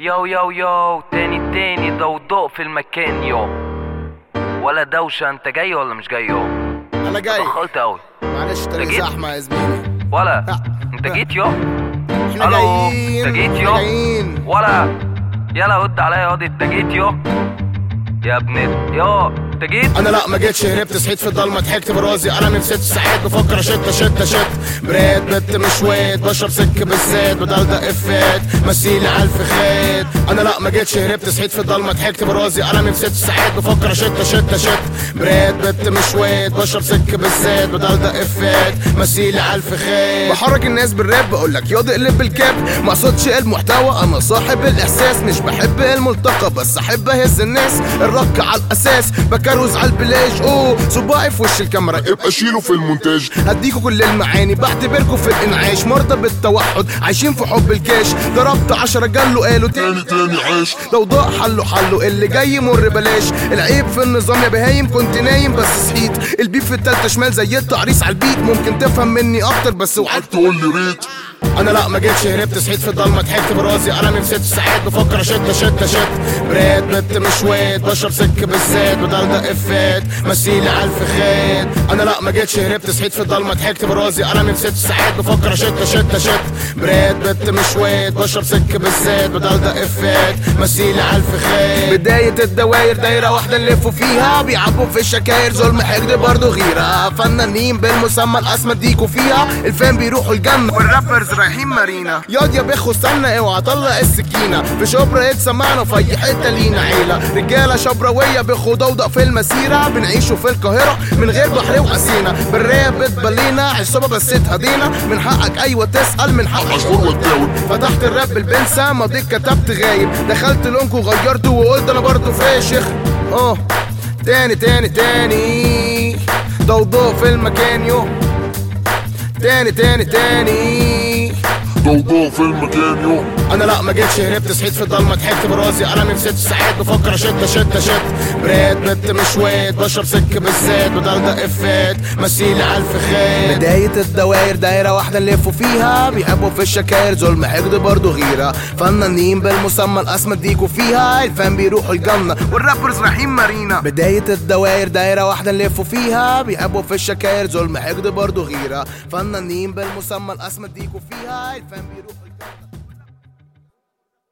يو يو يو تاني تاني ضوضاء في المكان يو. ولا دوشة انت جاي ولا مش جاي يو؟ أنا جاي. اتأخرت اوي معلش جيت؟ زحمه يا زميلي ولا؟ لا. انت جيت يو؟ إحنا جايين أنت جيت يو؟ ولا؟ يلا رد عليا ياض انت جيت يو؟ يا ابن يو. انت جيت؟ أنا لا ما جيتش هربت صحيت في الضلمة ضحكت برازي أنا من ست ساعات بفكر اشت اشت اشت براد بت مش واد بشرب سك بالزيت بدل ده افات مسيلي على الفخاد أنا لا ما جيتش هربت صحيت في الضلمة ضحكت برازي أنا من ست ساعات بفكر اشت اشت اشت براد بت مش واد بشرب سك بالزيت بدل ده افات مسيلي على الفخاد بحرك الناس بالراب بقول لك ياض اقلب بالكاب. ما اقصدش المحتوى أنا صاحب الاحساس. مش بحب الملتقى بس احب اهز الناس. الرك على الاساس بكروز على البلاج أوه صباعي في وش الكاميرا. ابقى شيله في المونتاج. هديكوا كل المعاني بعتبركوا في الإنعاش. مرضى بالتوحد عايشين في حب الكاش. ضربت عشرة جالوا قالوا تاني. تاني عاش. ضوضاء حلو حلو اللي جاي مر بلاش العيب في النظام يا بهايم كنت نايم بس صحيت. البيف في التالتة شمال زي التعريس على البيت. ممكن تفهم مني أكتر بس وعدت تقول لي ريت. أنا لا ما جيتش هربت صحيت في الضلمة ضحكت براسي أنا من ست ساعات بفكر اشت اشت اشت براد بت مش واد بشرب سك بالزيت بدل ده افات مسيلي على الفخاد أنا لا ما جيتش هربت صحيت في الضلمة ضحكت براسي أنا من ست ساعات بفكر اشت اشت اشت براد بت مش واد بشرب سك بالزيت بدل ده افات مسيلي على الفخاد بداية الدواير دايرة واحدة نلفوا فيها. بيعبوا في الشكاير ظلم حقد برضه غيرة. فنانين بالمسمى الأسمى ديكوا فيها. الفان بيروحوا الجنة. والرابرز رايحين مارينا. ياض يا بخو استنى اوعى طلع السكينة. في شبرا يتسمعنا في اي حتة لينا عيلة. رجالة شبراويه بخو ضوضاء في المسيرة. بنعيشوا في القاهرة من غير بحر وقسينا بالراب بتبلينا عصابه بس اتهدينا من حقك أيوه تسأل من حقك مشهور وتداول فتحت الراب بالبنسة مضيت كتبت غايب. دخلت لونكو غيرته وقلت أنا برضه فاشخ. أه. تاني تاني تاني. ضوضاء في المكان يو. تاني تاني تاني ضوضاء في المكان يو أنا لا ما جيتش هربت صحيت في الضلمة ضحكت براسي أنا من ست ساعات بفكر اشت اشت اشت براد بت مش واد بشرب سك بالزيت بدل ده افات مسيلي على الفخاد بداية الدواير دايرة واحدة نلفوا فيها. بيحبوا في الشكاير ظلم حقد برضه غيرة. فنانين بالمسمى الأسمى ديكوا فيها. الفان بيروحوا الجنة والرابرز رايحين مارينا. بداية الدواير دايرة واحدة نلفوا فيها. بيحبوا في الشكاير ظلم حقد برضه غيرة. فنانين بالمسمى الأسمى ديكوا فيها. FM, bir ruh